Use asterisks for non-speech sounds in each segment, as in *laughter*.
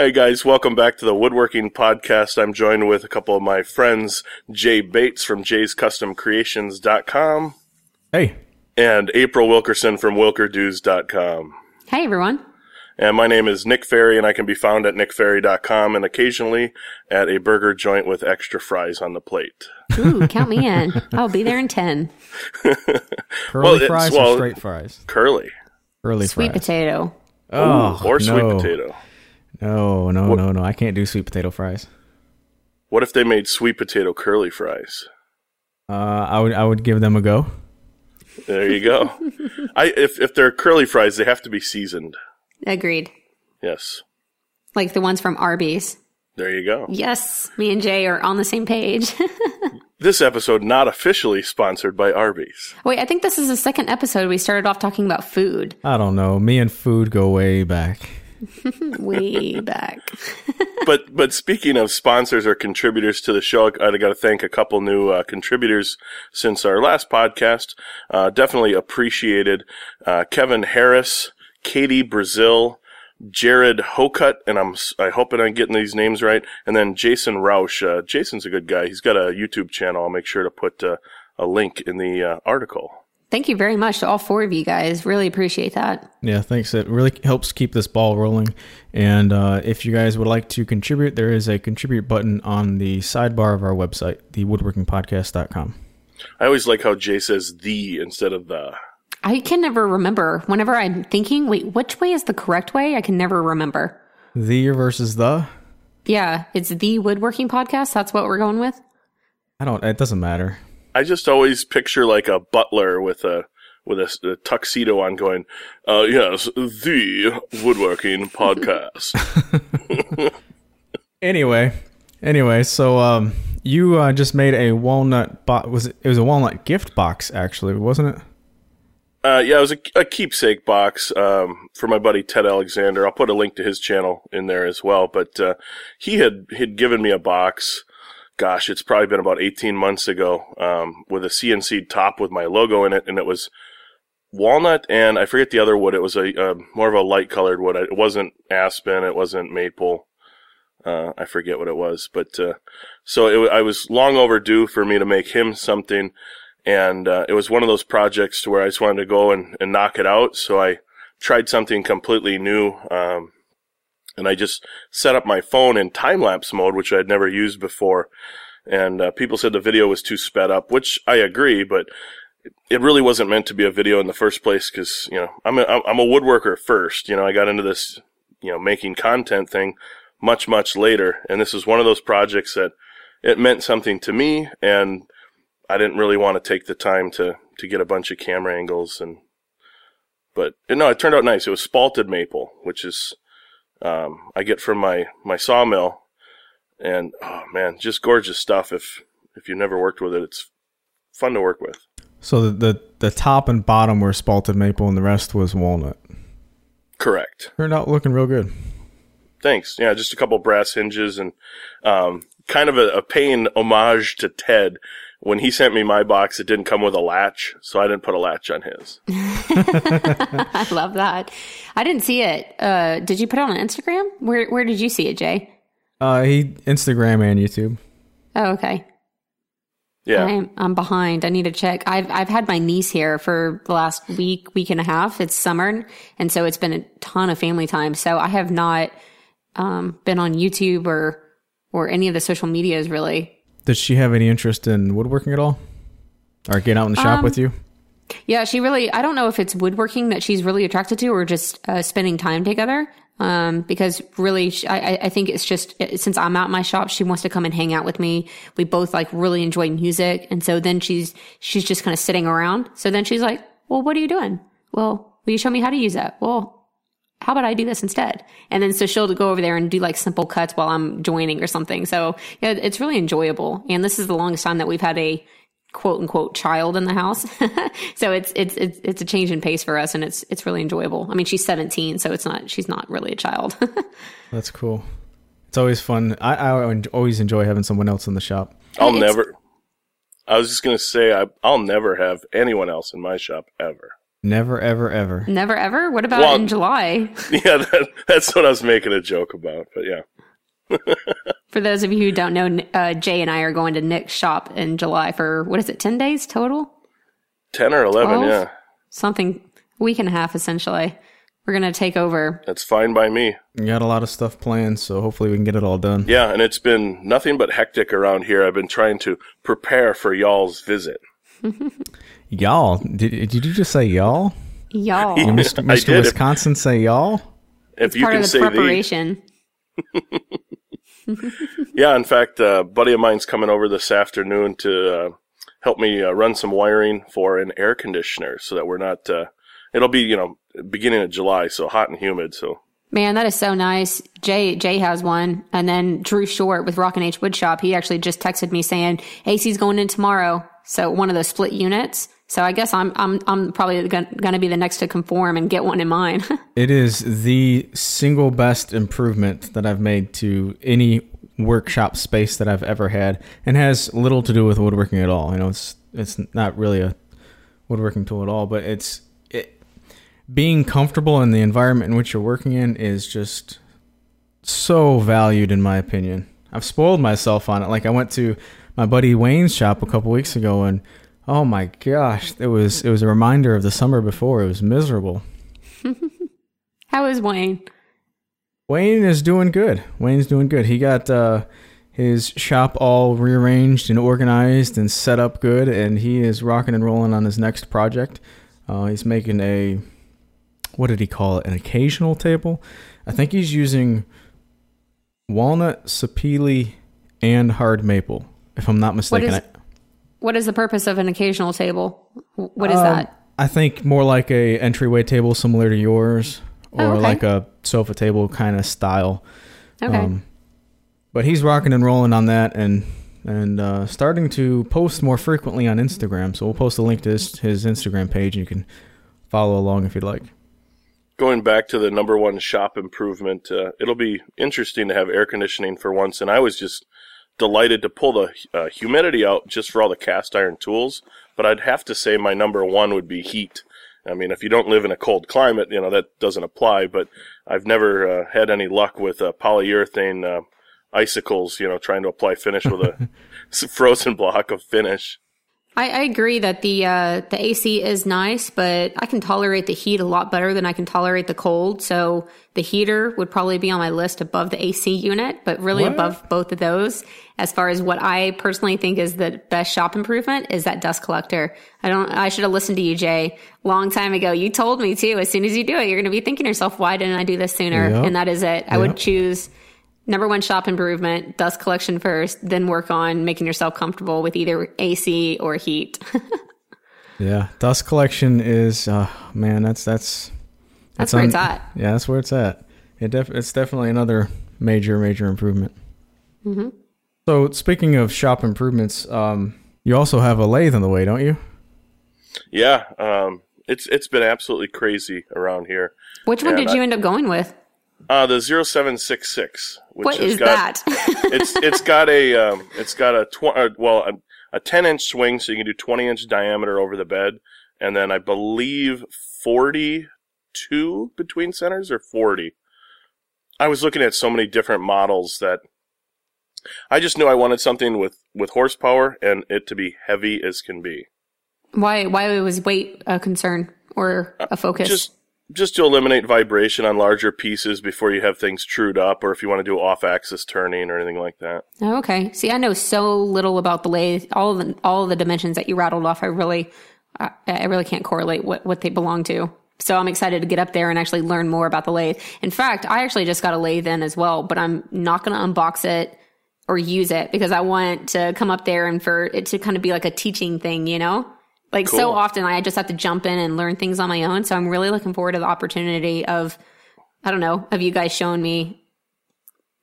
Hey guys, welcome back to the Woodworking Podcast. I'm joined with a couple of my friends, Jay Bates from jayscustomcreations.com Hey, and April Wilkerson from wilkerdos.com. Hey everyone. And my name is Nick Ferry, and I can be found at nickferry.com and occasionally at a burger joint with extra fries on the plate. Ooh, *laughs* count me in. I'll be there in 10. *laughs* curly Well, fries well- or straight fries? Curly. Curly Sweet fries. potato. Oh, or sweet potato. No, no, no, no. I can't do sweet potato fries. What if they made sweet potato curly fries? Uh, I would, I would give them a go. There you go. I if if they're curly fries, they have to be seasoned. Agreed. Yes. Like the ones from Arby's. There you go. Yes, me and Jay are on the same page. *laughs* This episode not officially sponsored by Arby's. Wait, I think this is the second episode we started off talking about food. I don't know. Me and food go way back. *laughs* Way back. *laughs* but but speaking of sponsors or contributors to the show, I got to thank a couple new uh, contributors since our last podcast. Uh, definitely appreciated uh, Kevin Harris, Katie Brazil, Jared Hocut, and I'm I hope I'm getting these names right, and then Jason Roush. Uh, Jason's a good guy. He's got a YouTube channel. I'll make sure to put uh, a link in the uh, article. Thank you very much to all four of you guys. Really appreciate that. Yeah, thanks. It really helps keep this ball rolling. And uh, if you guys would like to contribute, there is a contribute button on the sidebar of our website, thewoodworkingpodcast.com. I always like how Jay says the instead of the. I can never remember. Whenever I'm thinking, wait, which way is the correct way? I can never remember. The versus the? Yeah, it's the woodworking podcast. That's what we're going with. I don't, it doesn't matter. I just always picture like a butler with a with a tuxedo on, going, uh, "Yes, the woodworking *laughs* podcast." *laughs* Anyway, anyway, so um, you uh, just made a walnut box. Was it? It was a walnut gift box, actually, wasn't it? uh, yeah, it was a, a keepsake box um, for my buddy Ted Alexander. I'll put a link to his channel in there as well. But uh, he had had given me a box. Gosh, it's probably been about eighteen months ago um, with a CNC top with my logo in it, and it was walnut and I forget the other wood. It was a uh, more of a light colored wood. It wasn't aspen. It wasn't maple. Uh, I forget what it was, but uh, so it, I was long overdue for me to make him something, and uh, it was one of those projects to where I just wanted to go and, and knock it out. So I tried something completely new, um, and I just set up my phone in time lapse mode, which I had never used before. And uh, people said the video was too sped up, which I agree, but it really wasn't meant to be a video in the first place because you know I'm a, I'm a woodworker first. You know I got into this you know making content thing much much later, and this is one of those projects that it meant something to me, and I didn't really want to take the time to to get a bunch of camera angles and. But no, it turned out nice. It was spalted maple, which is um, I get from my my sawmill, and oh man, just gorgeous stuff. If if you've never worked with it, it's fun to work with. So the, the the top and bottom were spalted maple, and the rest was walnut. Correct. Turned out looking real good. Thanks. Yeah, just a couple brass hinges and um, kind of a, a paying homage to Ted. When he sent me my box, it didn't come with a latch, so I didn't put a latch on his. *laughs* I love that. I didn't see it. Uh, did you put it on Instagram? Where Where did you see it, Jay? Uh, he Instagram and YouTube. Oh, okay. Yeah. I'm, I'm behind. I need to check. I've I've had my niece here for the last week, week and a half. It's summer, and so it's been a ton of family time. So I have not um, been on YouTube or or any of the social medias really. Did she have any interest in woodworking at all, or get out in the shop Um, with you? Yeah, she really. I don't know if it's woodworking that she's really attracted to, or just uh, spending time together. Um, because really, sh I, I- I think it's just since I'm out in my shop, she wants to come and hang out with me. We both like really enjoy music, and so then she's she's just kind of sitting around. So then she's like, "Well, what are you doing? Well, will you show me how to use that? Well, how about I do this instead? And then so she'll go over there and do like simple cuts while I'm joining or something. So yeah, it's really enjoyable. And this is the longest time that we've had a quote unquote child in the house. *laughs* so it's, it's, it's, it's a change in pace for us and it's, it's really enjoyable. I mean, she's 17, so it's not, she's not really a child. *laughs* That's cool. It's always fun. I, I always enjoy having someone else in the shop. I'll It's- never. I was just gonna say I, I'll never have anyone else in my shop ever. Never, ever, ever. Never ever. What about Well- in July? *laughs* Yeah, that, that's what I was making a joke about. But yeah, *laughs* For those of you who don't know, uh, Jay and I are going to Nick's shop in July for what is it, ten days total? ten or eleven. Twelve? Yeah, Something week and a half essentially. We're gonna take over. that's fine by me. We got a lot of stuff planned, so hopefully we can get it all done. Yeah, and it's been nothing but hectic around here. I've been trying to prepare for y'all's visit. *laughs* Y'all, did, did you just say y'all? Y'all, Did Mr. I Mr. did. Wisconsin say y'all? If you part can of the say the, preparation. *laughs* yeah. In fact, a buddy of mine's coming over this afternoon to uh, help me uh, run some wiring for an air conditioner, so that we're not. Uh, it'll be you know beginning of July, so hot and humid. So Man, that is so nice. Jay Jay has one, and then Drew Short with Rockin' H Woodshop. He actually just texted me saying AC's going in tomorrow. So one of those split units. So I guess I'm I'm I'm probably going to be the next to conform and get one in mine. *laughs* It is the single best improvement that I've made to any workshop space that I've ever had, and has little to do with woodworking at all. You know, it's it's not really a woodworking tool at all, but it's it, being comfortable in the environment in which you're working in is just so valued in my opinion. I've spoiled myself on it. Like I went to my buddy Wayne's shop a couple weeks ago, and oh my gosh, it was it was a reminder of the summer before. It was miserable. *laughs* How is Wayne? Wayne is doing good. Wayne's doing good. He got uh, his shop all rearranged and organized and set up good, and he is rocking and rolling on his next project. Uh, he's making a what did he call it? An occasional table. I think he's using walnut, sapele, and hard maple. If I'm not mistaken, is- I- What is the purpose of an occasional table? What is Um, that? I think more like a entryway table similar to yours, or Oh, okay. like a sofa table kind of style. Okay. Um, but he's rocking and rolling on that and and uh, starting to post more frequently on Instagram. So we'll post a link to his, his Instagram page. and You can follow along if you'd like. going back to the number one shop improvement, uh, it'll be interesting to have air conditioning for once. And I was just delighted to pull the uh, humidity out just for all the cast iron tools. But I'd have to say my number one would be heat. I mean, if you don't live in a cold climate, you know, that doesn't apply, but I've never uh, had any luck with uh, polyurethane uh, icicles, you know, trying to apply finish with a *laughs* frozen block of finish. I, I agree that the uh, the AC is nice, but I can tolerate the heat a lot better than I can tolerate the cold. So the heater would probably be on my list above the AC unit, but really What? above both of those. As far as what I personally think is the best shop improvement is that dust collector. I don't. I should have listened to you, Jay, long time ago. You told me too. As soon as you do it, you're going to be thinking to yourself, "Why didn't I do this sooner?" Yep. And that is it. I would choose number one shop improvement dust collection first then work on making yourself comfortable with either ac or heat *laughs* Yeah, dust collection is uh, man. That's that's that's where un- it's at Yeah, that's where it's at. It def- it's definitely another major major improvement. Mm-hmm. So speaking of shop improvements, um, you also have a lathe on the way, don't you? Yeah, um, it's it's been absolutely crazy around here. which one Yeah, did that- you end up going with Uh, the 0766, which what is got, that *laughs* it's, it's got a, um, it's got a, tw- uh, well, a, a 10 inch swing, so you can do 20 inch diameter over the bed. And then I believe 42 between centers or 40. I was looking at so many different models that I just knew I wanted something with, with horsepower and it to be heavy as can be. why why was weight a concern or a focus Just, just to eliminate vibration on larger pieces before you have things trued up or if you want to do off axis turning or anything like that. oh, okay see i know so little about the lathe all the all the dimensions that you rattled off i really I, I really can't correlate what what they belong to so i'm excited to get up there and actually learn more about the lathe in fact i actually just got a lathe in as well but i'm not going to unbox it or use it because I want to come up there and for it to kind of be like a teaching thing, you know? Like so often I just have to jump in and learn things on my own. So I'm really looking forward to the opportunity of, I don't know, of you guys showing me,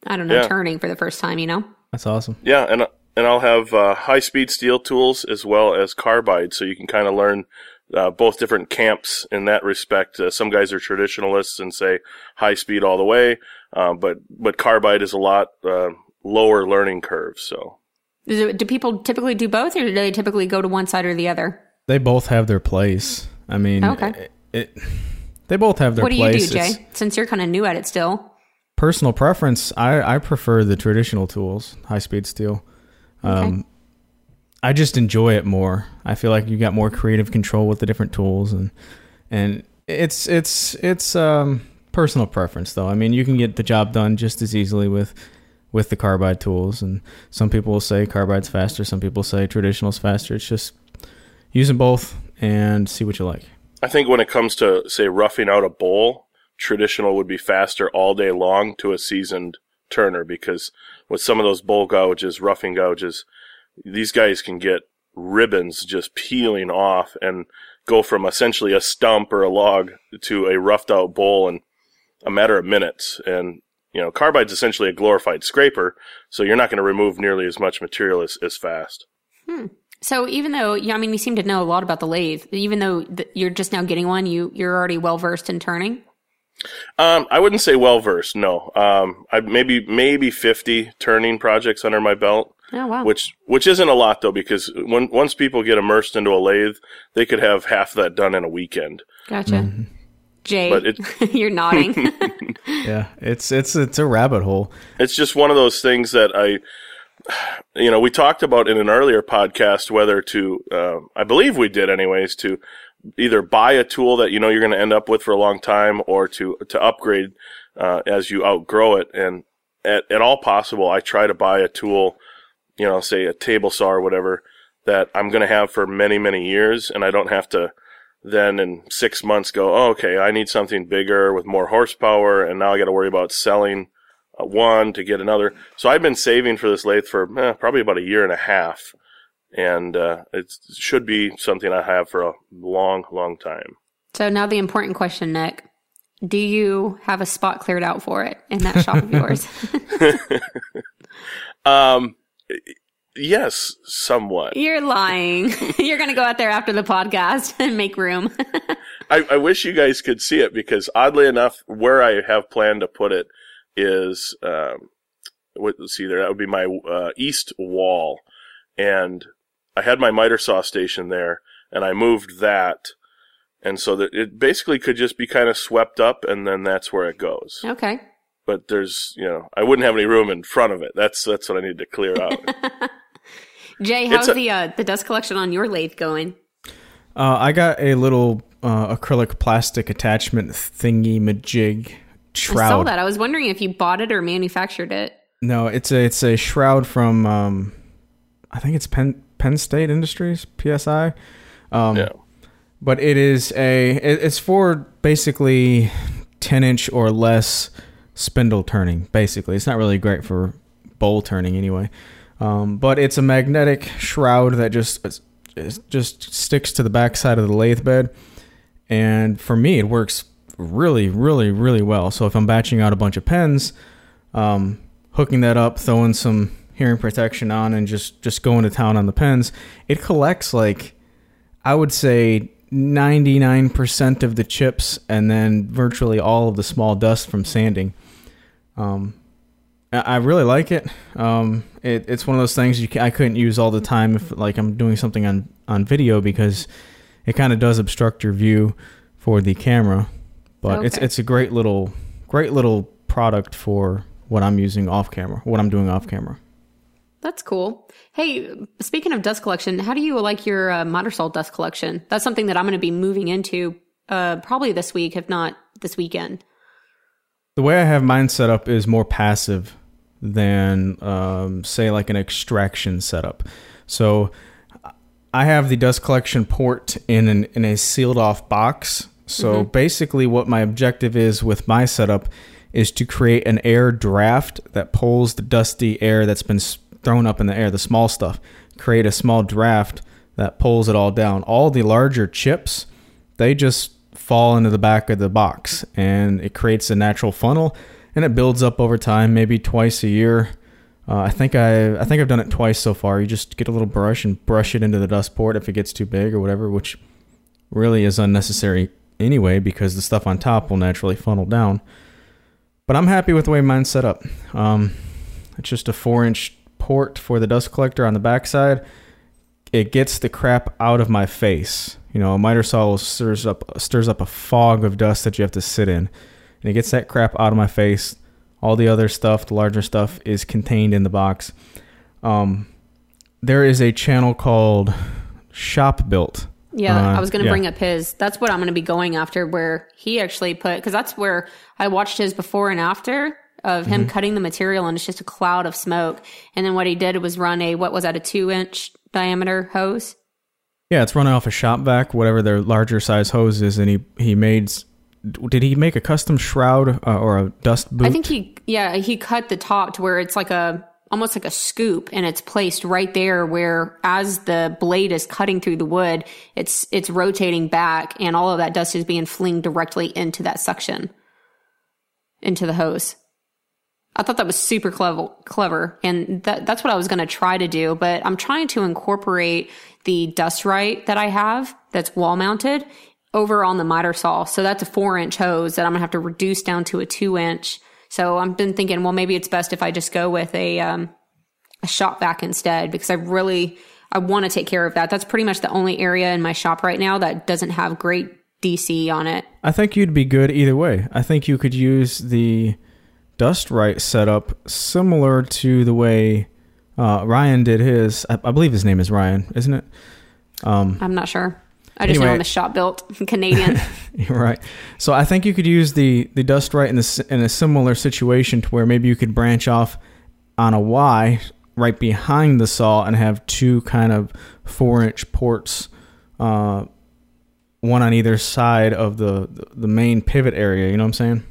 I don't know, Yeah. turning for the first time, you know? That's awesome. Yeah, and and I'll have uh, high speed steel tools as well as carbide, so you can kind of learn uh, both different camps in that respect. Uh, some guys are traditionalists and say high speed all the way, uh, but but carbide is a lot uh, lower learning curve. So Is it, do people typically do both or do they typically go to one side or the other? They both have their place. I mean, Okay. it they both have their place. what do place. you do, It's- Jay? Since you're kind of new at it still. personal preference, I, I prefer the traditional tools, high speed steel. Um, I just enjoy it more. I feel like you got more creative control with the different tools, and and it's it's it's um, personal preference though. I mean, you can get the job done just as easily with with the carbide tools, and some people will say carbide's faster. Some people say traditional's faster. It's just use them both and see what you like. I think when it comes to say roughing out a bowl, traditional would be faster all day long to a seasoned turner because with some of those bowl gouges, roughing gouges, these guys can get ribbons just peeling off and go from essentially a stump or a log to a roughed out bowl in a matter of minutes. And you know, carbide's essentially a glorified scraper, so you're not going to remove nearly as much material as, as fast. Hmm. So even though, yeah, I mean, you seem to know a lot about the lathe, even though th- you're just now getting one, you you're already well versed in turning. Um, I wouldn't say well versed. No, um, I maybe maybe fifty turning projects under my belt, Oh wow! which which isn't a lot though, because when once people get immersed into a lathe, they could have half that done in a weekend. gotcha. Jay, But it- *laughs* you're nodding. *laughs* Yeah, it's it's it's a rabbit hole. It's just one of those things that I, you know, we talked about in an earlier podcast whether to, uh, I believe we did anyways, to either buy a tool that you know you're going to end up with for a long time or to to upgrade uh, as you outgrow it. And at, at all possible, I try to buy a tool, you know, say a table saw or whatever that I'm going to have for many many years, and I don't have to then in six months go, oh, okay, I need something bigger with more horsepower, and now I got to worry about selling one to get another. So I've been saving for this lathe for eh, probably about a year and a half, and uh, it should be something I have for a long, long time. so now the important question, Nick: Do you have a spot cleared out for it in that shop of yours? *laughs* *laughs* Um, yes, somewhat. you're lying. *laughs* you're going to go out there after the podcast and make room. I, I wish you guys could see it because oddly enough, where I have planned to put it is, um, what, let's see there, that would be my uh, east wall. And I had my miter saw station there and I moved that. And so that it basically could just be kind of swept up and then that's where it goes. okay. But there's, you know, I wouldn't have any room in front of it. That's, that's what I need to clear out. *laughs* Jay, how's a- the uh, the dust collection on your lathe going? Uh, I got a little uh, acrylic plastic attachment thingy majig I shroud. saw that. I was wondering if you bought it or manufactured it. No, it's a it's a shroud from um, I think it's Penn Penn State Industries PSI. Um, yeah. but it is a it, it's for basically 10 inch or less spindle turning basically it's not really great for bowl turning anyway um, but it's a magnetic shroud that just it just sticks to the backside of the lathe bed and for me it works really really really well so if i'm batching out a bunch of pens um, hooking that up throwing some hearing protection on and just just going to town on the pens it collects like I would say 99% of the chips and then virtually all of the small dust from sanding. Um, I really like it. Um, it. It's one of those things you ca I couldn't use all the time if like I'm doing something on, on video because it kind of does obstruct your view for the camera. But it's it's a great little great little product for what I'm using off camera, what I'm doing off camera. That's cool. Hey, speaking of dust collection, how do you like your uh, miter saw dust collection? That's something that I'm going to be moving into uh, probably this week, if not this weekend. The way I have mine set up is more passive than, um, say, like an extraction setup. So I have the dust collection port in an, in a sealed off box. So basically, what my objective is with my setup is to create an air draft that pulls the dusty air that's been thrown up in the air, the small stuff. Create a small draft that pulls it all down. All the larger chips, they just fall into the back of the box and it creates a natural funnel and it builds up over time maybe twice a year uh, i think i i think i've done it twice so far you just get a little brush and brush it into the dust port if it gets too big or whatever which really is unnecessary anyway because the stuff on top will naturally funnel down but i'm happy with the way mine's set up um, it's just a four inch port for the dust collector on the backside it gets the crap out of my face. You know, a miter saw stirs up stirs up a fog of dust that you have to sit in, and it gets that crap out of my face. All the other stuff, the larger stuff, is contained in the box. Um, there is a channel called Shop Built. Yeah, Uh, I was going to yeah. bring up his. That's what I'm going to be going after, where he actually put because that's where I watched his before and after of him Mm-hmm. cutting the material, and it's just a cloud of smoke. And then what he did was run a what was that a two inch diameter hose? Yeah, it's running off a shop vac, whatever their larger size hose is, and he he made. Did he make a custom shroud uh, or a dust boot? I think he yeah he cut the top to where it's like a almost like a scoop, and it's placed right there where as the blade is cutting through the wood, it's it's rotating back, and all of that dust is being flinged directly into that suction, into the hose. I thought that was super clever, clever, and that, that's what I was going to try to do. But I'm trying to incorporate the dust right that I have that's wall mounted over on the miter saw. So that's a four inch hose that I'm gonna have to reduce down to a two inch. So I've been thinking, well, maybe it's best if I just go with a um, a shop vac instead because I really I want to take care of that. That's pretty much the only area in my shop right now that doesn't have great DC on it. I think you'd be good either way. I think you could use the dust right setup similar to the way uh, Ryan did his. I, I believe his name is Ryan, isn't it? I'm not sure. I just know Anyway. I'm a shop built *laughs* Canadian. *laughs* Right. So I think you could use the the dust right in this in a similar situation to where maybe you could branch off on a Y right behind the saw and have two kind of four inch ports, uh, one on either side of the the main pivot area. You know what I'm saying?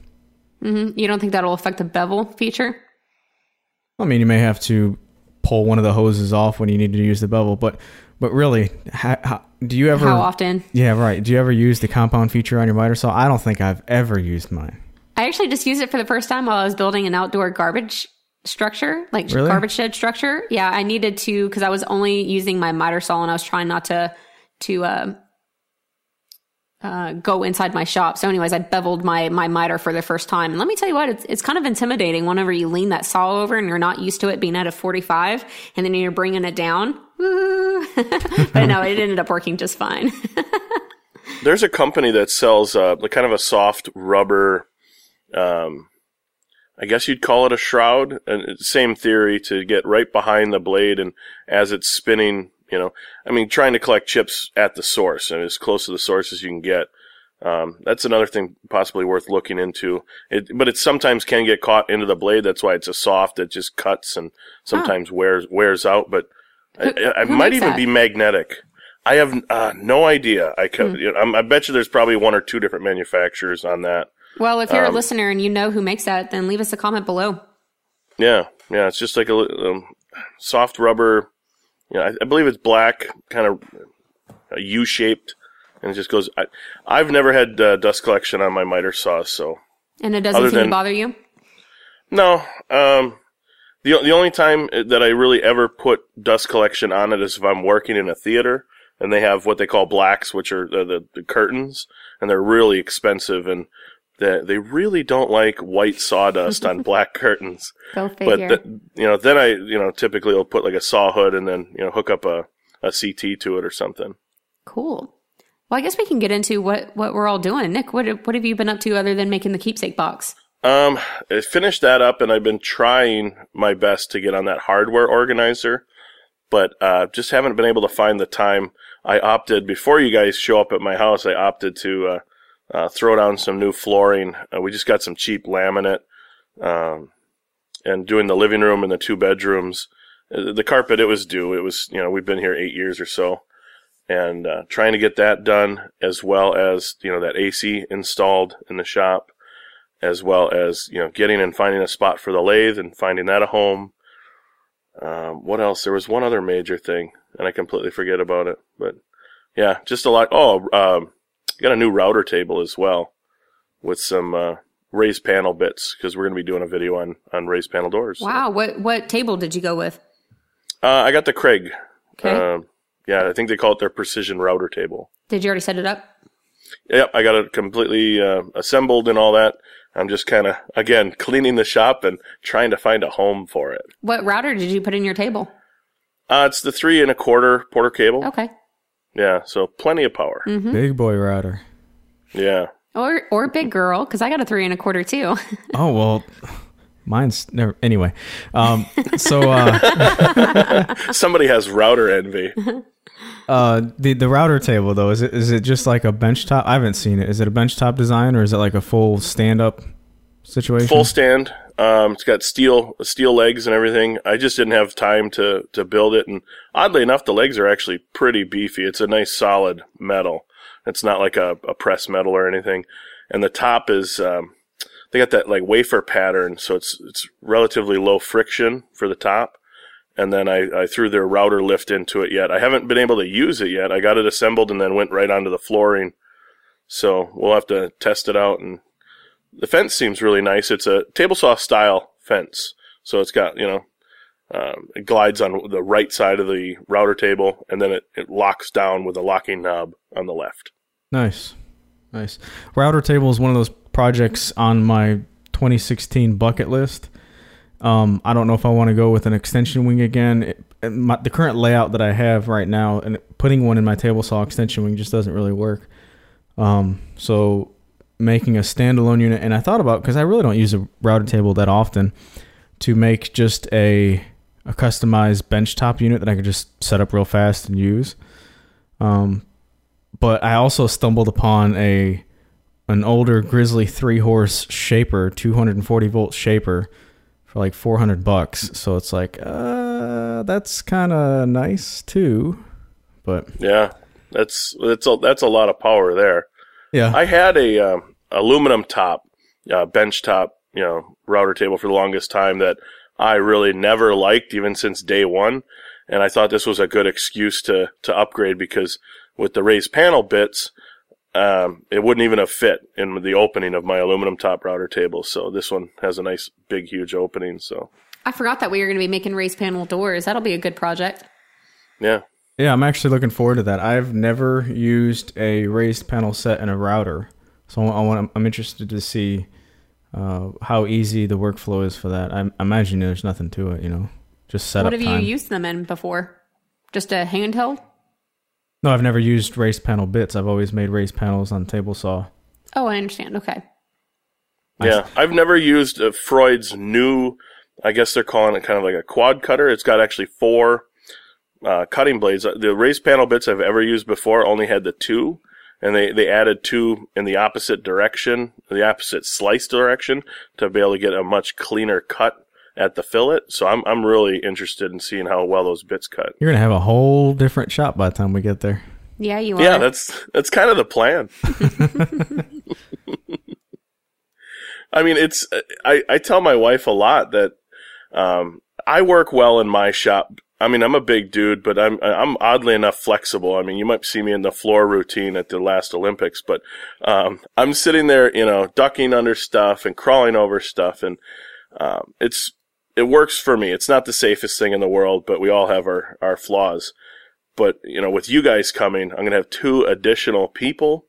you don't think that'll affect the bevel feature? I mean, you may have to pull one of the hoses off when you need to use the bevel, but but really, how, do you ever? How often? Yeah, right. Do you ever use the compound feature on your miter saw? I don't think I've ever used mine. I actually just used it for the first time while I was building an outdoor garbage structure, like Really? garbage shed structure. Yeah, I needed to because I was only using my miter saw and I was trying not to to uh, uh, go inside my shop. So, anyways, I beveled my my miter for the first time, and let me tell you what, it's it's kind of intimidating whenever you lean that saw over and you're not used to it being at a 45, and then you're bringing it down. *laughs* But no, it ended up working just fine. *laughs* There's a company that sells uh, like kind of a soft rubber. Um, I guess you'd call it a shroud. And same theory to get right behind the blade, and as it's spinning, you know, I mean, trying to collect chips at the source and as close to the source as you can get. Um, that's another thing possibly worth looking into. It, but it sometimes can get caught into the blade. That's why it's a soft. It just cuts and sometimes wears wears out. But I, I, I who might even that? be magnetic. I have uh, no idea. I Hmm. you know, I'm, I bet you there's probably one or two different manufacturers on that. well, if you're Um, a listener and you know who makes that, then leave us a comment below. Yeah, yeah. It's just like a um, soft rubber. You know, I, I believe it's black, kind of uh, U-shaped, and it just goes. I, I've never had uh, dust collection on my miter saw, so And it doesn't seem to bother you. no. Um, the the only time that I really ever put dust collection on it is if I'm working in a theater and they have what they call blacks, which are the, the, the curtains, and they're really expensive and. They, they really don't like white sawdust on *laughs* black curtains. Go but figure. th- you know, then I you know typically will put like a saw hood and then you know hook up a, a CT to it or something. Cool. Well, I guess we can get into what, what we're all doing. Nick, what what have you been up to other than making the keepsake box? Um, I finished that up and I've been trying my best to get on that hardware organizer, but uh, just haven't been able to find the time. I opted before you guys show up at my house. I opted to uh, uh, throw down some new flooring. Uh, we just got some cheap laminate, um, and doing the living room and the two bedrooms. Uh, The carpet, it was due. It was, you know, we've been here eight years or so, and uh, trying to get that done as well as you know that AC installed in the shop as well as you know getting and finding a spot for the lathe and finding that a home. Um, what else? There was one other major thing, and I completely forget about it. But yeah, just a lot. Oh, um, got a new router table as well with some uh, raised panel bits because we're going to be doing a video on on raised panel doors. Wow. What what table did you go with? Uh, I got the Kreg. Okay. Um, yeah, I think they call it their precision router table. did you already set it up? Yep, I got it completely uh, assembled and all that. I'm just kind of again cleaning the shop and trying to find a home for it. What router did you put in your table? Uh, it's the three and a quarter Porter cable. Okay. Yeah, so plenty of power. Big boy router. Yeah. Or or big girl, because I got a three and a quarter too. *laughs* Oh well, mine's never. Anyway, um, so uh, *laughs* Somebody has router envy. uh, the the router table though is it is it just like a bench top? I haven't seen it. Is it a bench top design or is it like a full stand up situation? Full stand. Um, it's got steel steel legs and everything. I just didn't have time to to build it, and oddly enough, the legs are actually pretty beefy. It's a nice solid metal. It's not like a, a press metal or anything. And the top is um, they got that like wafer pattern, so it's it's relatively low friction for the top. And then I, I threw their router lift into it yet. I haven't been able to use it yet. I got it assembled and then went right onto the flooring. So we'll have to test it out and the fence seems really nice. It's a table saw style fence. So it's got, you know, um, it glides on the right side of the router table and then it, it locks down with a locking knob on the left. Nice, nice. Router table is one of those projects on my 2016 bucket list. Um, I don't know if I want to go with an extension wing again. It, my, the current layout that I have right now, and putting one in my table saw extension wing just doesn't really work. Um, so making a standalone unit, and I thought about because I really don't use a router table that often, to make just a a customized benchtop unit that I could just set up real fast and use. Um, but I also stumbled upon a an older Grizzly three horse shaper, 240 volt shaper for like 400 bucks. So it's like, uh, that's kind of nice too. But Yeah, that's that's a, that's a lot of power there. yeah, I had a um, aluminum top, uh, bench top, you know, router table for the longest time that I really never liked, even since day one. And I thought this was a good excuse to to upgrade because with the raised panel bits, um, it wouldn't even have fit in the opening of my aluminum top router table. So this one has a nice, big, huge opening. So I forgot that we were going to be making raised panel doors. That'll be a good project. yeah, yeah, I'm actually looking forward to that. I've never used a raised panel set in a router, so I want I'm interested to see uh, how easy the workflow is for that. I imagine there's nothing to it, you know, just set what up have time. you used them in before? Just a handheld? No, I've never used raised panel bits. I've always made raised panels on table saw. Oh, I understand. Okay. Yeah, I've never used uh, Freud's new. I guess they're calling it kind of like a quad cutter. It's got actually four uh, cutting blades. Uh, The raised panel bits I've ever used before only had the two, and they they added two in the opposite direction, the opposite slice direction, to be able to get a much cleaner cut at the fillet. So I'm I'm really interested in seeing how well those bits cut. You're gonna have a whole different shop by the time we get there. Yeah, you are. Yeah, that's that's kind of the plan. *laughs* I mean, it's I, I tell my wife a lot that um, I work well in my shop. I mean, I'm a big dude, but I'm I'm oddly enough flexible. I mean, you might see me in the floor routine at the last Olympics, but um, I'm sitting there, you know, ducking under stuff and crawling over stuff, and um, it's it works for me. It's not the safest thing in the world, but we all have our our flaws. But you know, with you guys coming, I'm gonna have two additional people,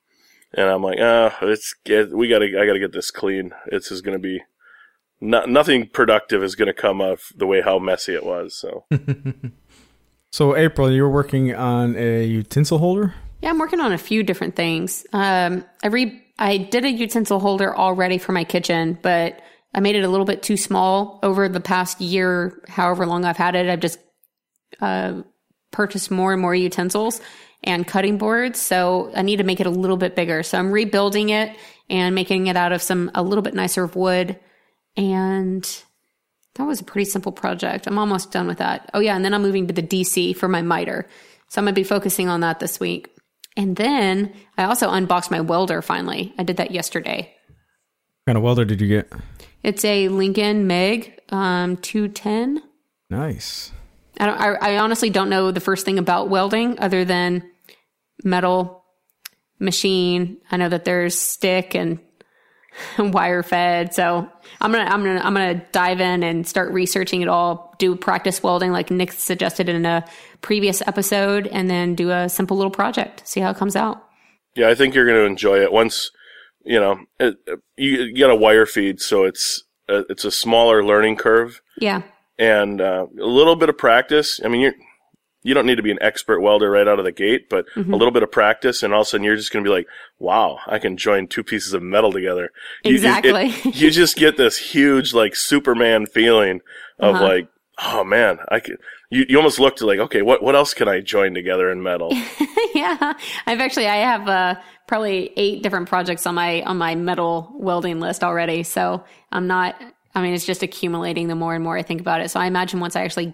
and I'm like, ah, it's it, we gotta I gotta get this clean. This is gonna be not, nothing productive is gonna come of the way how messy it was. So *laughs* So April, you're working on a utensil holder. Yeah, I'm working on a few different things. Um, I re- I did a utensil holder already for my kitchen, but I made it a little bit too small over the past year, however long I've had it. I've just uh, purchased more and more utensils and cutting boards, so I need to make it a little bit bigger. So I'm rebuilding it and making it out of some a little bit nicer wood, and that was a pretty simple project. I'm almost done with that. Oh yeah, and then I'm moving to the DC for my miter. So I'm gonna be focusing on that this week. And then I also unboxed my welder finally. I did that yesterday. What kind of welder did you get? It's a Lincoln MIG um, 210. Nice. I, don't, I, I honestly don't know the first thing about welding other than metal machine. I know that there's stick and *laughs* wire fed. So I'm gonna I'm gonna I'm gonna dive in and start researching it all. Do practice welding like Nick suggested in a previous episode, and then do a simple little project. See how it comes out. yeah, I think you're gonna enjoy it once. You know, it, you, you get a wire feed, so it's uh, it's a smaller learning curve. Yeah. and uh, a little bit of practice. I mean, you you don't need to be an expert welder right out of the gate, but Mm-hmm. a little bit of practice, and all of a sudden you're just going to be like, "Wow, I can join two pieces of metal together." You- you- it- Exactly. *laughs* You, just get this huge like Superman feeling of Uh-huh. like, "Oh man, I could." You, you almost looked like, okay, what what else can I join together in metal? *laughs* yeah, I've actually I have uh, probably eight different projects on my on my metal welding list already. So I'm not. I mean, it's just accumulating the more and more I think about it. So I imagine once I actually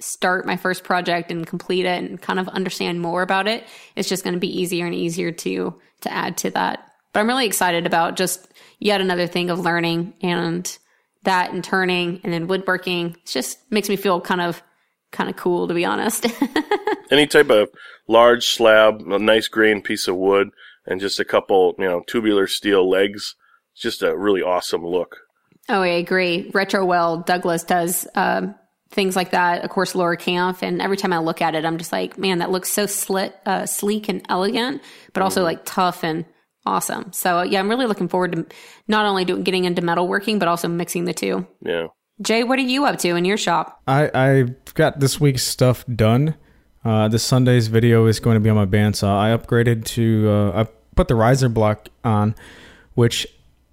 start my first project and complete it and kind of understand more about it, it's just going to be easier and easier to to add to that. But I'm really excited about just yet another thing of learning and that and turning and then woodworking. It just makes me feel kind of kind of cool to be honest. *laughs* Any type of large slab, a nice grain piece of wood, and just a couple, you know, tubular steel legs. It's just a really awesome look. Oh, I agree. Retro Well Douglas does um, things like that. Of course, Laura Kampf, and every time I look at it, I'm just like, man, that looks so slit, uh, sleek and elegant, but also like tough and awesome. So yeah, I'm really looking forward to not only doing getting into metalworking, but also mixing the two. Yeah. Jay, what are you up to in your shop? I I've got this week's stuff done. Uh, this Sunday's video is going to be on my bandsaw. I upgraded to uh, I put the riser block on, which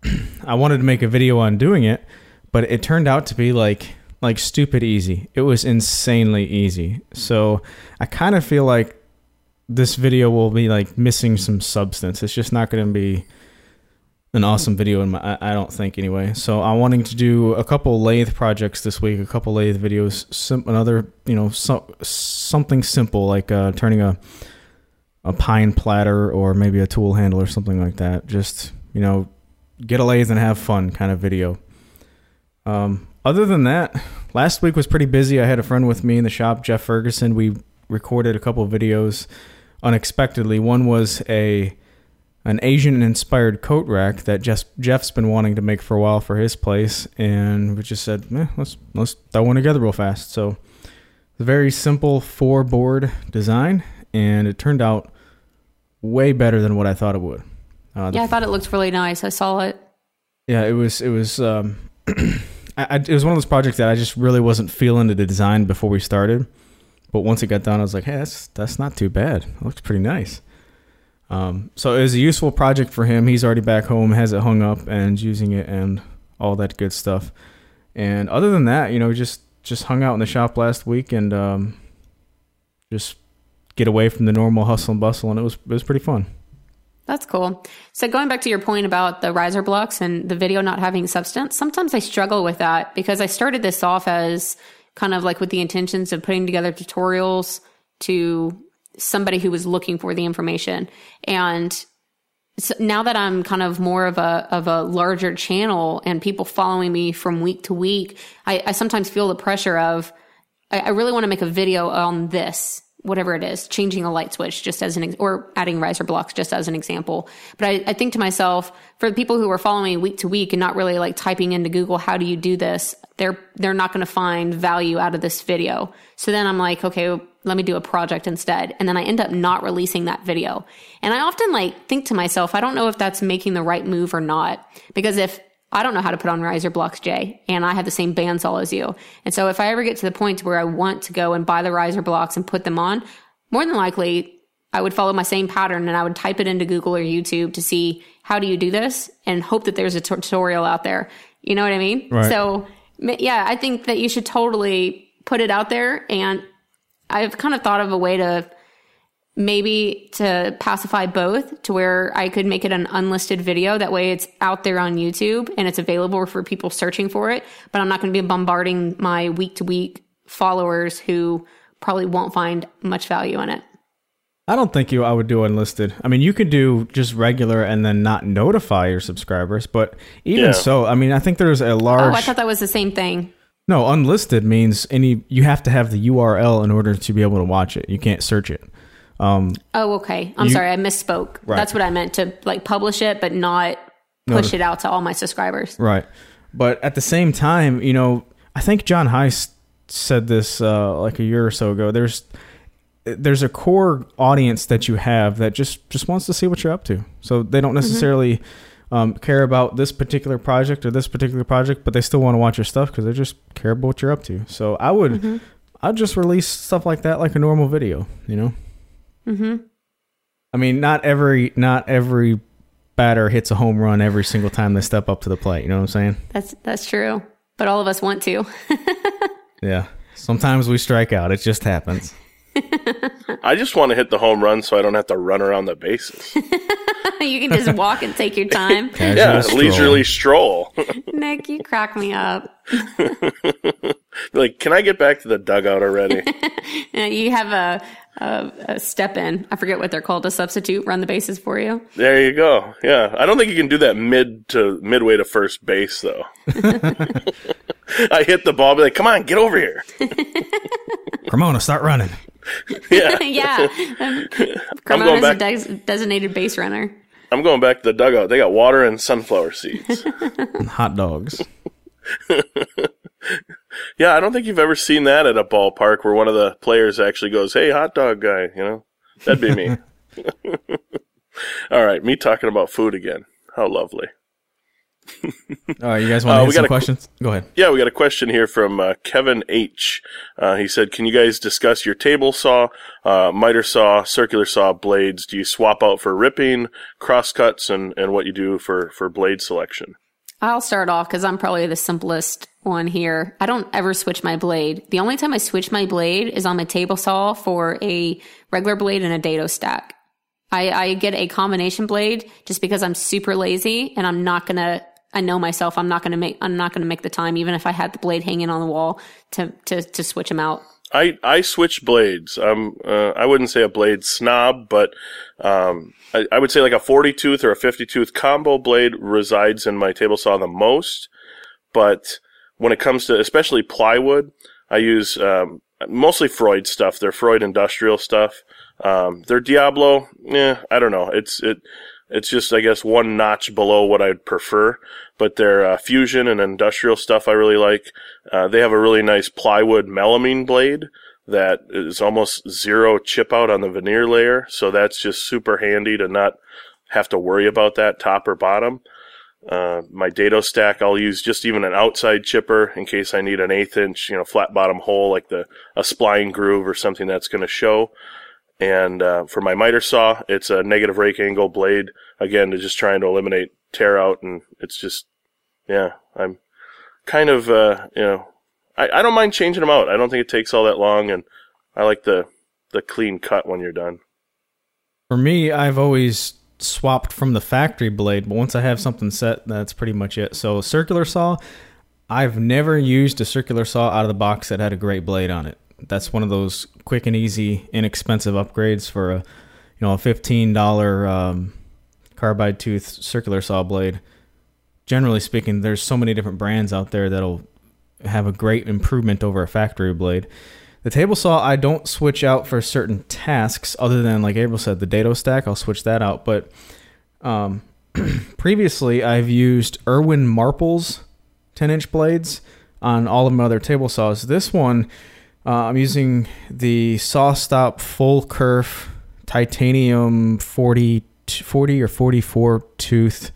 *clears throat* I wanted to make a video on doing it, but it turned out to be like like stupid easy. It was insanely easy. So I kind of feel like this video will be like missing some substance. It's just not going to be an awesome video in my I don't think anyway. So I'm wanting to do a couple lathe projects this week, a couple lathe videos, another you know so, something simple like uh, turning a a pine platter or maybe a tool handle or something like that. Just you know get a lathe and have fun kind of video. Um, other than that, last week was pretty busy. I had a friend with me in the shop, Jeff Ferguson. We recorded a couple videos unexpectedly. One was a an Asian inspired coat rack that Jeff, Jeff's been wanting to make for a while for his place, and we just said, eh, let's let's throw one together real fast. So, a very simple four board design, and it turned out way better than what I thought it would. Uh, Yeah, I thought it looked really nice. I saw it. yeah, it was it was um, *clears throat* I, I, it was one of those projects that I just really wasn't feeling the design before we started, but once it got done, I was like, hey, that's that's not too bad. It looks pretty nice. Um, so it was a useful project for him. He's already back home, has it hung up, and using it, and all that good stuff. And other than that, you know, just just hung out in the shop last week and um, just get away from the normal hustle and bustle, and it was it was pretty fun. That's cool. So going back to your point about the riser blocks and the video not having substance, sometimes I struggle with that because I started this off as kind of like with the intentions of putting together tutorials to somebody who was looking for the information. And so now that I'm kind of more of a of a larger channel and people following me from week to week, I, I sometimes feel the pressure of I, I really want to make a video on this, whatever it is, changing a light switch just as an or adding riser blocks just as an example. But I, I think to myself, for the people who are following week to week and not really like typing into Google, how do you do this? They're they're not going to find value out of this video. So then I'm like, okay, let me do a project instead. And then I end up not releasing that video. And I often like think to myself, I don't know if that's making the right move or not. Because if I don't know how to put on riser blocks, Jay, and I have the same bandsaw as you. And so if I ever get to the point where I want to go and buy the riser blocks and put them on, more than likely I would follow my same pattern and I would type it into Google or YouTube to see how do you do this and hope that there's a tutorial out there. You know what I mean? Right. So yeah, I think that you should totally put it out there and I've kind of thought of a way to maybe to pacify both to where I could make it an unlisted video. That way it's out there on YouTube and it's available for people searching for it. But I'm not going to be bombarding my week to week followers who probably won't find much value in it. I don't think you I would do unlisted. I mean, you could do just regular and then not notify your subscribers, but even Yeah. so, I mean, I think there's a large Oh, I thought that was the same thing. No, unlisted means any you have to have the URL in order to be able to watch it. You can't search it. Um, Oh, okay. I'm You- sorry. I misspoke. Right. That's what I meant to like publish it, but not push it out to all my subscribers. right. But at the same time, you know, I think John Heisz said this uh, like a year or so ago. There's there's a core audience that you have that just just wants to see what you're up to. So they don't necessarily um, care about this particular project or this particular project, but they still want to watch your stuff because they just care about what you're up to. So I would I'd just release stuff like that like a normal video, you know? Mm-hmm. I mean, not every not every batter hits a home run every single time they step up to the plate, you know what I'm saying? That's that's true. But all of us want to. *laughs* Yeah. Sometimes we strike out. It just happens. *laughs* I just want to hit the home run so I don't have to run around the bases. *laughs* you can just walk and take your time. Yeah, stroll. leisurely stroll. Nick, you crack me up. like, can I get back to the dugout already? You have a, a, a step in. I forget what they're called. A substitute run the bases for you. there you go. Yeah, I don't think you can do that mid to midway to first base though. *laughs* I hit the ball, be like, "Come on, get over here!" *laughs* Cremona, start running. *laughs* Yeah, yeah. Um, going Carmona's a back- des- designated base runner. I'm going back to the dugout. They got water and sunflower seeds. Hot dogs. *laughs* Yeah, I don't think you've ever seen that at a ballpark where one of the players actually goes, "Hey, hot dog guy," you know? That'd be me. *laughs* *laughs* All right, me talking about food again. How lovely. All right, you guys want to Uh, we some got a- questions? Go ahead. Yeah, we got a question here from uh, Kevin H. Uh, he said, "Can you guys discuss your table saw, uh, miter saw, circular saw blades? Do you swap out for ripping, cross cuts, and, and what you do for for blade selection?" I'll start off because I'm probably the simplest one here. I don't ever switch my blade. The only time I switch my blade is on my table saw for a regular blade and a dado stack. I, I get a combination blade just because I'm super lazy and I'm not gonna. I know myself. I'm not gonna make. I'm not gonna make the time, even if I had the blade hanging on the wall to to to switch them out. I I switch blades. I'm uh, I wouldn't say a blade snob, but um, I, I would say like a 40 tooth or a 50 tooth combo blade resides in my table saw the most. But when it comes to especially plywood, I use um, mostly Freud stuff. They're Freud industrial stuff. Um, their Diablo, yeah, I don't know. It's it. It's just, I guess, one notch below what I'd prefer. But their uh, fusion and industrial stuff I really like. Uh, they have a really nice plywood melamine blade that is almost zero chip out on the veneer layer. So that's just super handy to not have to worry about that top or bottom. Uh, my dado stack, I'll use just even an outside chipper in case I need an eighth inch, you know, flat bottom hole like the a spline groove or something that's going to show. And uh, for my miter saw, it's a negative rake angle blade again to just trying to eliminate tear out, and it's just yeah, I'm kind of uh, you know I, I don't mind changing them out. I don't think it takes all that long, and I like the the clean cut when you're done. For me, I've always swapped from the factory blade, but once I have something set, that's pretty much it. So circular saw, I've never used a circular saw out of the box that had a great blade on it. That's one of those quick and easy, inexpensive upgrades for a you know a fifteen dollar um, carbide tooth circular saw blade. Generally speaking, there's so many different brands out there that'll have a great improvement over a factory blade. The table saw I don't switch out for certain tasks other than like April said the dado stack I'll switch that out but um, *clears throat* previously I've used Irwin Marples 10 inch blades on all of my other table saws this one uh, I'm using the SawStop full kerf titanium 40 40 or 44 tooth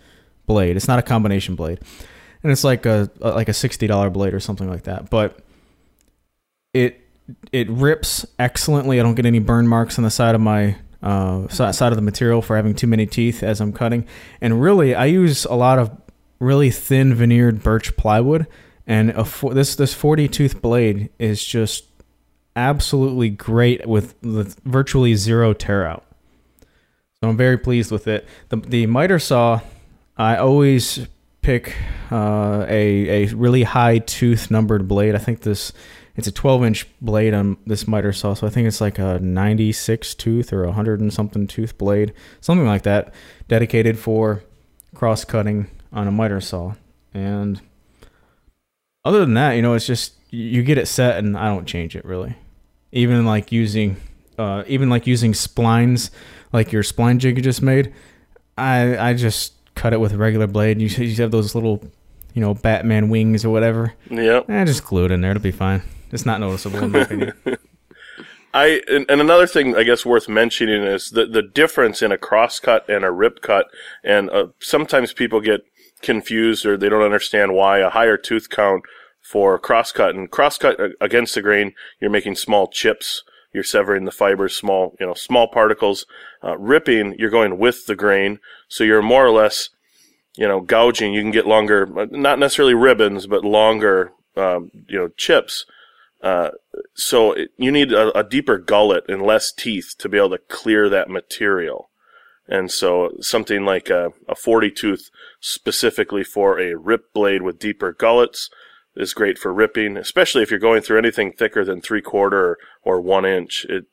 blade it's not a combination blade and it's like a, a like a $60 blade or something like that but it it rips excellently. I don't get any burn marks on the side of my uh, side of the material for having too many teeth as I'm cutting. And really, I use a lot of really thin veneered birch plywood, and a this this 40 tooth blade is just absolutely great with, with virtually zero tear out. So I'm very pleased with it. The the miter saw, I always pick uh, a a really high tooth numbered blade. I think this it's a 12 inch blade on this miter saw, so I think it's like a 96 tooth or 100 and something tooth blade, something like that, dedicated for cross cutting on a miter saw. And other than that, you know, it's just you get it set, and I don't change it really. Even like using, uh, even like using splines, like your spline jig you just made, I I just cut it with a regular blade. You you have those little, you know, Batman wings or whatever. Yep. Eh, just glue it in there. It'll be fine. It's not noticeable in my *laughs* opinion. I and, and another thing I guess worth mentioning is the the difference in a cross cut and a rip cut, and uh, sometimes people get confused or they don't understand why a higher tooth count for crosscut and crosscut against the grain, you're making small chips. You're severing the fibers, small, you know, small particles. Uh, ripping, you're going with the grain. So you're more or less, you know, gouging. You can get longer, not necessarily ribbons, but longer, um, you know, chips. Uh, so it, you need a, a deeper gullet and less teeth to be able to clear that material. And so something like a, a 40 tooth specifically for a rip blade with deeper gullets is great for ripping, especially if you're going through anything thicker than three quarter or, one inch. It,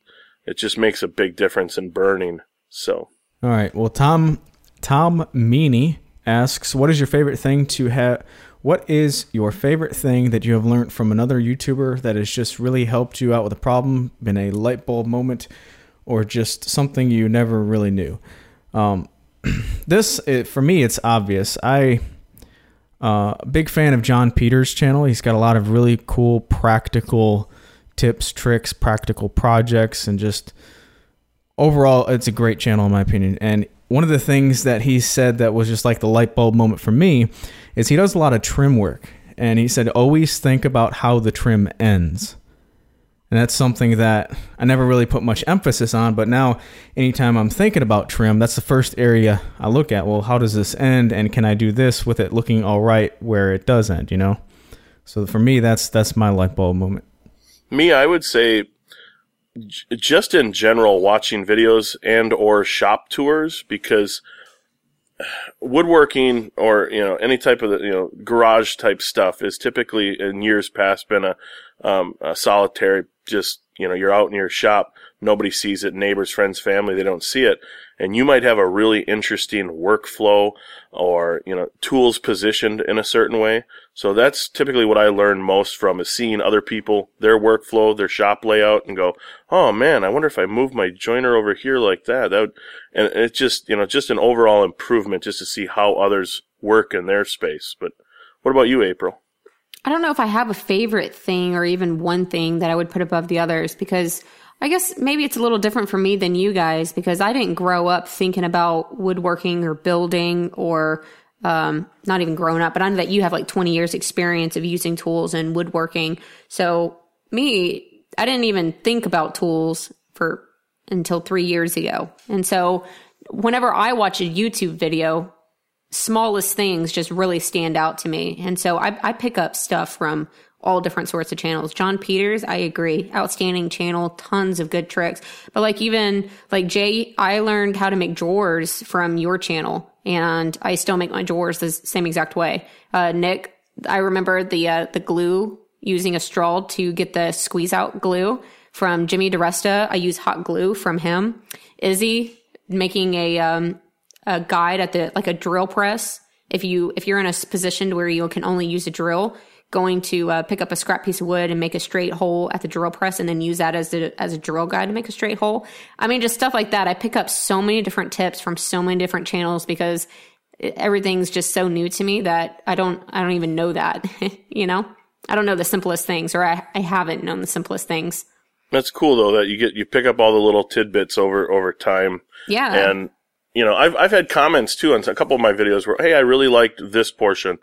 it just makes a big difference in burning. So. All right. Well, Tom, Tom Meany asks, what is your favorite thing to have? What is your favorite thing that you have learned from another YouTuber that has just really helped you out with a problem, been a light bulb moment, or just something you never really knew? Um, *clears throat* this it, for me, it's obvious. I uh, big fan of Jon Peters' channel. He's got a lot of really cool, practical tips, tricks, practical projects, and just overall, it's a great channel in my opinion. And one of the things that he said that was just like the light bulb moment for me is he does a lot of trim work. And he said, always think about how the trim ends. And that's something that I never really put much emphasis on, but now anytime I'm thinking about trim, that's the first area I look at. Well, how does this end and can I do this with it looking all right where it does end, you know? So for me that's that's my light bulb moment. Me, I would say just in general watching videos and or shop tours because woodworking or you know any type of you know garage type stuff is typically in years past been a, um, a solitary just you know you're out in your shop nobody sees it neighbors friends family they don't see it and you might have a really interesting workflow or you know tools positioned in a certain way. So that's typically what i learn most from is seeing other people their workflow their shop layout and go oh man i wonder if i move my joiner over here like that. That would and it's just you know just an overall improvement just to see how others work in their space. But what about you april I don't know if I have a favorite thing or even one thing that I would put above the others because I guess maybe it's a little different for me than you guys because I didn't grow up thinking about woodworking or building or um, not even grown up, but I know that you have like 20 years experience of using tools and woodworking. So me, I didn't even think about tools for until three years ago. And so whenever I watch a YouTube video, smallest things just really stand out to me. And so I, I pick up stuff from all different sorts of channels. Jon Peters, I agree. Outstanding channel, tons of good tricks. But like even like Jay, I learned how to make drawers from your channel and I still make my drawers the same exact way. Uh, Nick, I remember the, uh, the glue using a straw to get the squeeze out glue from Jimmy DiResta. I use hot glue from him. Izzy making a, um, a guide at the like a drill press. If you if you're in a position where you can only use a drill, going to uh, pick up a scrap piece of wood and make a straight hole at the drill press, and then use that as a as a drill guide to make a straight hole. I mean, just stuff like that. I pick up so many different tips from so many different channels because everything's just so new to me that I don't I don't even know that. *laughs* you know, I don't know the simplest things, or I, I haven't known the simplest things. That's cool though that you get you pick up all the little tidbits over over time. Yeah, and you know, I've I've had comments too on a couple of my videos where, hey, I really liked this portion,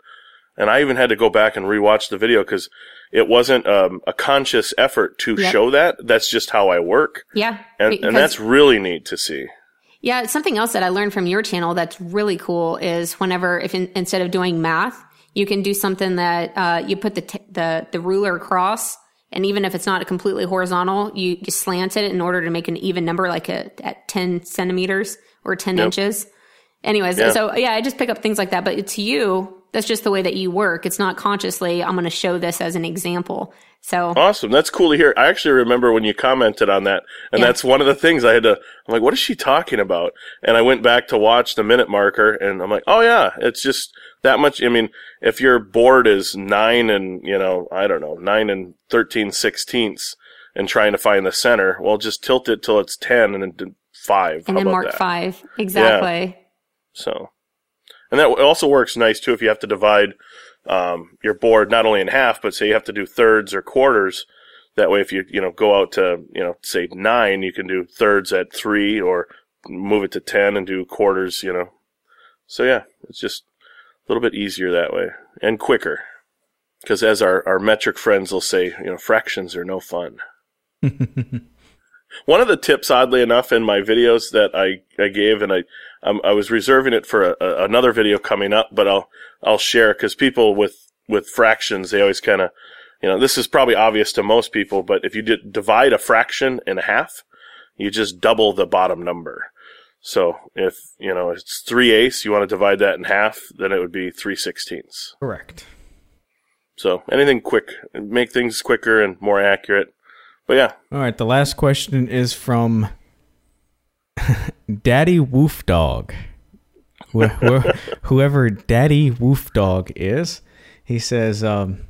and I even had to go back and rewatch the video because it wasn't um, a conscious effort to yep. show that. That's just how I work. Yeah, and and that's really neat to see. Yeah, something else that I learned from your channel that's really cool is whenever if in, instead of doing math, you can do something that uh, you put the t- the the ruler across. And even if it's not completely horizontal, you, you slant it in order to make an even number, like a, at 10 centimeters or 10 yep. inches. Anyways, yeah. so yeah, I just pick up things like that. But to you, that's just the way that you work. It's not consciously, I'm going to show this as an example. So awesome. That's cool to hear. I actually remember when you commented on that. And yeah. that's one of the things I had to, I'm like, what is she talking about? And I went back to watch the minute marker and I'm like, oh yeah, it's just that much. I mean, if your board is nine and, you know, I don't know, nine and 13 sixteenths and trying to find the center, well, just tilt it till it's 10 and five. And How then mark that? five. Exactly. Yeah. So, and that also works nice too if you have to divide um, your board not only in half, but say you have to do thirds or quarters. That way, if you you know go out to you know say nine, you can do thirds at three or move it to ten and do quarters. You know, so yeah, it's just a little bit easier that way and quicker. Because as our, our metric friends will say, you know, fractions are no fun. *laughs* One of the tips, oddly enough, in my videos that I, I gave, and I um, I was reserving it for a, a, another video coming up, but I'll I'll share because people with with fractions they always kind of you know this is probably obvious to most people, but if you did divide a fraction in half, you just double the bottom number. So if you know it's three eighths, you want to divide that in half, then it would be three sixteenths. Correct. So anything quick, make things quicker and more accurate. But yeah. All right. The last question is from *laughs* Daddy Woof Dog. *laughs* Whoever Daddy Woof Dog is, he says, um,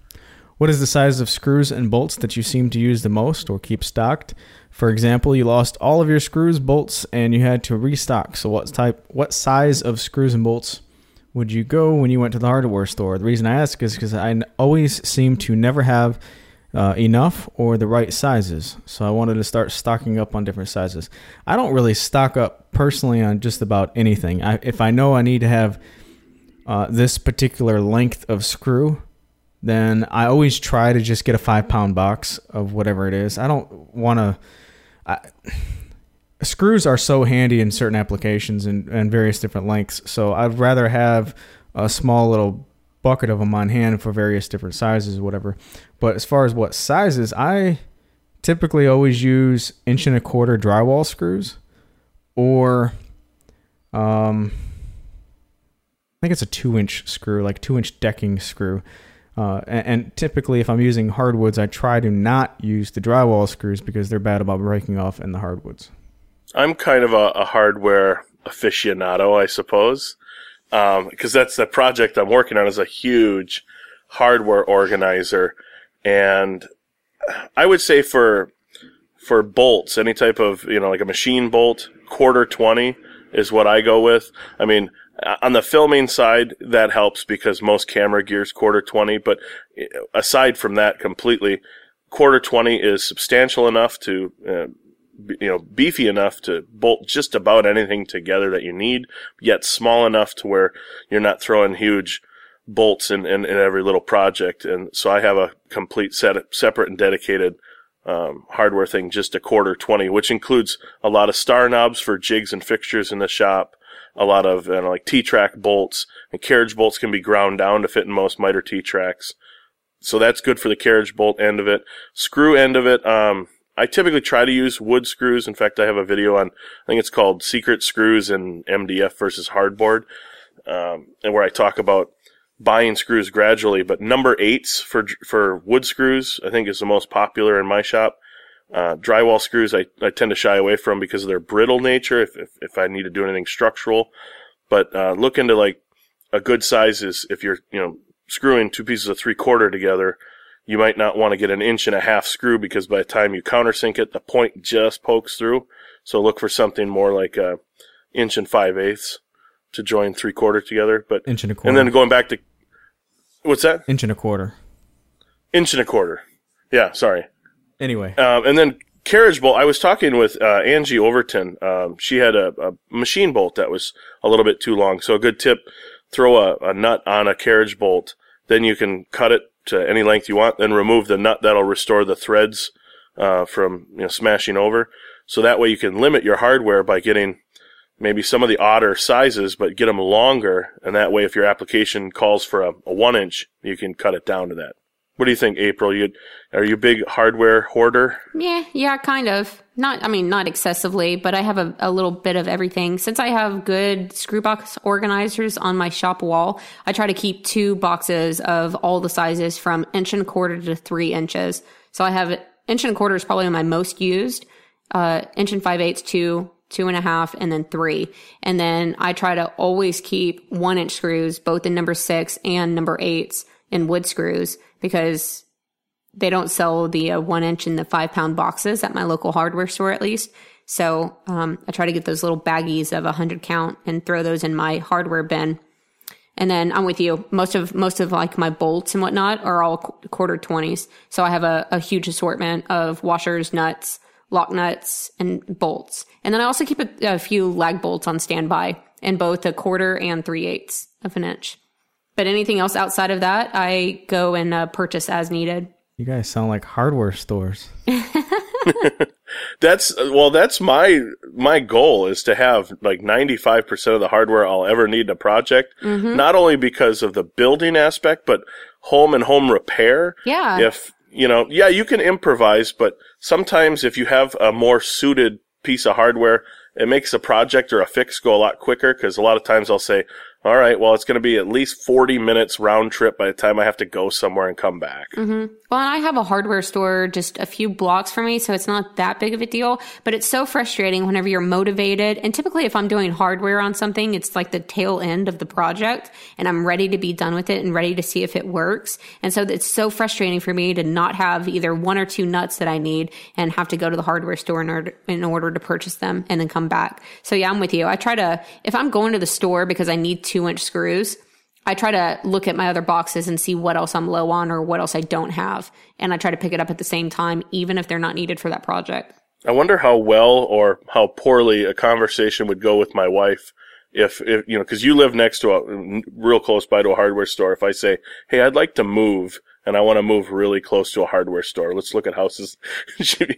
"What is the size of screws and bolts that you seem to use the most or keep stocked? For example, you lost all of your screws, bolts, and you had to restock. So, what type, what size of screws and bolts?" Would you go when you went to the hardware store? The reason I ask is because I always seem to never have uh, enough or the right sizes. So I wanted to start stocking up on different sizes. I don't really stock up personally on just about anything. I, if I know I need to have uh, this particular length of screw, then I always try to just get a five pound box of whatever it is. I don't want to. Screws are so handy in certain applications and, and various different lengths. So I'd rather have a small little bucket of them on hand for various different sizes whatever. But as far as what sizes, I typically always use inch and a quarter drywall screws or um I think it's a two inch screw, like two inch decking screw. Uh, and, and, typically, if I'm using hardwoods, I try to not use the drywall screws because they're bad about breaking off in the hardwoods. I'm kind of a, a hardware aficionado, I suppose because um, that's the project I'm working on is a huge hardware organizer, and I would say for for bolts, any type of you know like a machine bolt, quarter twenty is what I go with. I mean, on the filming side, that helps because most camera gears quarter twenty, but aside from that, completely quarter twenty is substantial enough to uh, you know, beefy enough to bolt just about anything together that you need, yet small enough to where you're not throwing huge bolts in, in, in every little project. And so I have a complete set, separate and dedicated um, hardware thing, just a quarter 20, which includes a lot of star knobs for jigs and fixtures in the shop, a lot of you know, like T-track bolts, and carriage bolts can be ground down to fit in most miter T-tracks. So that's good for the carriage bolt end of it. Screw end of it, um, I typically try to use wood screws. In fact, I have a video on, I think it's called Secret Screws and MDF versus Hardboard, um, and where I talk about buying screws gradually. But number eights for for wood screws, I think, is the most popular in my shop. Uh, drywall screws, I, I tend to shy away from because of their brittle nature. If if, if I need to do anything structural, but uh, look into like a good size is if you're you know screwing two pieces of three quarter together you might not want to get an inch and a half screw because by the time you countersink it, the point just pokes through. So look for something more like a inch and five eighths to join three quarter together. But inch and a quarter. And then going back to what's that? Inch and a quarter. Inch and a quarter. Yeah, sorry. Anyway, um, and then carriage bolt. I was talking with uh, Angie Overton. Um, she had a, a, machine bolt that was a little bit too long. So a good tip: throw a, a nut on a carriage bolt. Then you can cut it to any length you want, then remove the nut that'll restore the threads uh, from you know smashing over. So that way you can limit your hardware by getting maybe some of the odder sizes, but get them longer, and that way if your application calls for a, a one inch, you can cut it down to that. What do you think, April? You are you a big hardware hoarder? Yeah, yeah, kind of. Not, I mean, not excessively, but I have a, a little bit of everything. Since I have good screw box organizers on my shop wall, I try to keep two boxes of all the sizes from inch and a quarter to three inches. So I have inch and a quarter is probably my most used. Uh, inch and five eighths, two, two and a half, and then three. And then I try to always keep one inch screws, both in number six and number eights in wood screws because they don't sell the uh, one inch in the five pound boxes at my local hardware store, at least. So um, I try to get those little baggies of a hundred count and throw those in my hardware bin. And then I'm with you. Most of most of like my bolts and whatnot are all quarter twenties. So I have a, a huge assortment of washers, nuts, lock nuts, and bolts. And then I also keep a, a few lag bolts on standby in both a quarter and three eighths of an inch. But anything else outside of that, I go and uh, purchase as needed. You guys sound like hardware stores. *laughs* *laughs* That's well, that's my my goal is to have like 95% of the hardware I'll ever need in a project. Not only because of the building aspect, but home and home repair. Yeah. If, you know, yeah, you can improvise, but sometimes if you have a more suited piece of hardware, it makes a project or a fix go a lot quicker because a lot of times I'll say, all right, well, it's going to be at least 40 minutes round trip by the time I have to go somewhere and come back. Mm-hmm. Well, and I have a hardware store just a few blocks from me, so it's not that big of a deal. But it's so frustrating whenever you're motivated. And typically, if I'm doing hardware on something, it's like the tail end of the project, and I'm ready to be done with it and ready to see if it works. And so it's so frustrating for me to not have either one or two nuts that I need and have to go to the hardware store in order in order to purchase them and then come back. So yeah, I'm with you. I try to if I'm going to the store because I need two inch screws. I try to look at my other boxes and see what else I'm low on or what else I don't have. And I try to pick it up at the same time, even if they're not needed for that project. I wonder how well or how poorly a conversation would go with my wife if, if you know, because you live next to a real close by to a hardware store. If I say, "Hey, I'd like to move," and I want to move really close to a hardware store, let's look at houses. *laughs* she'd,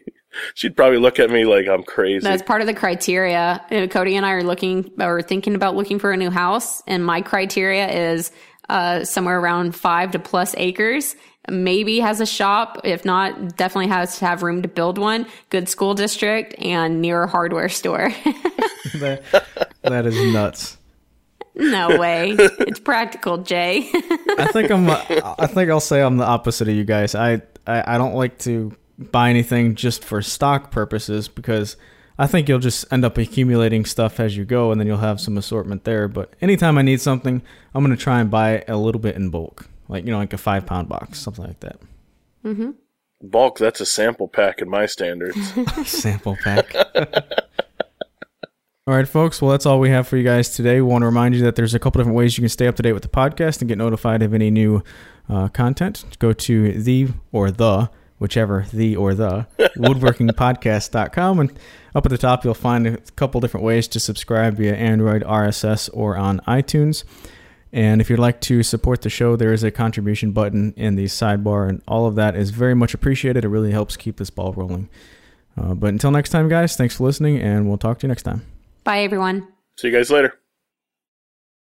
she'd probably look at me like I'm crazy. That's part of the criteria. Uh, Cody and I are looking or thinking about looking for a new house, and my criteria is uh, somewhere around five to plus acres. Maybe has a shop. If not, definitely has to have room to build one. Good school district and near a hardware store. *laughs* that, that is nuts. No way. It's practical, Jay. I think I'm. I think I'll say I'm the opposite of you guys. I, I I don't like to buy anything just for stock purposes because I think you'll just end up accumulating stuff as you go, and then you'll have some assortment there. But anytime I need something, I'm gonna try and buy a little bit in bulk, like you know, like a five pound box, something like that. Mm-hmm. Bulk, that's a sample pack in my standards. *laughs* Sample pack. *laughs* All right, folks. Well, that's all we have for you guys today. We want to remind you that there's a couple different ways you can stay up to date with the podcast and get notified of any new uh, content. Go to the or the, whichever, the or the, *laughs* woodworkingpodcast.com. And up at the top, you'll find a couple different ways to subscribe via Android, RSS, or on iTunes. And if you'd like to support the show, there is a contribution button in the sidebar, and all of that is very much appreciated. It really helps keep this ball rolling. Uh, but until next time, guys, thanks for listening, and we'll talk to you next time. Bye, everyone. See you guys later.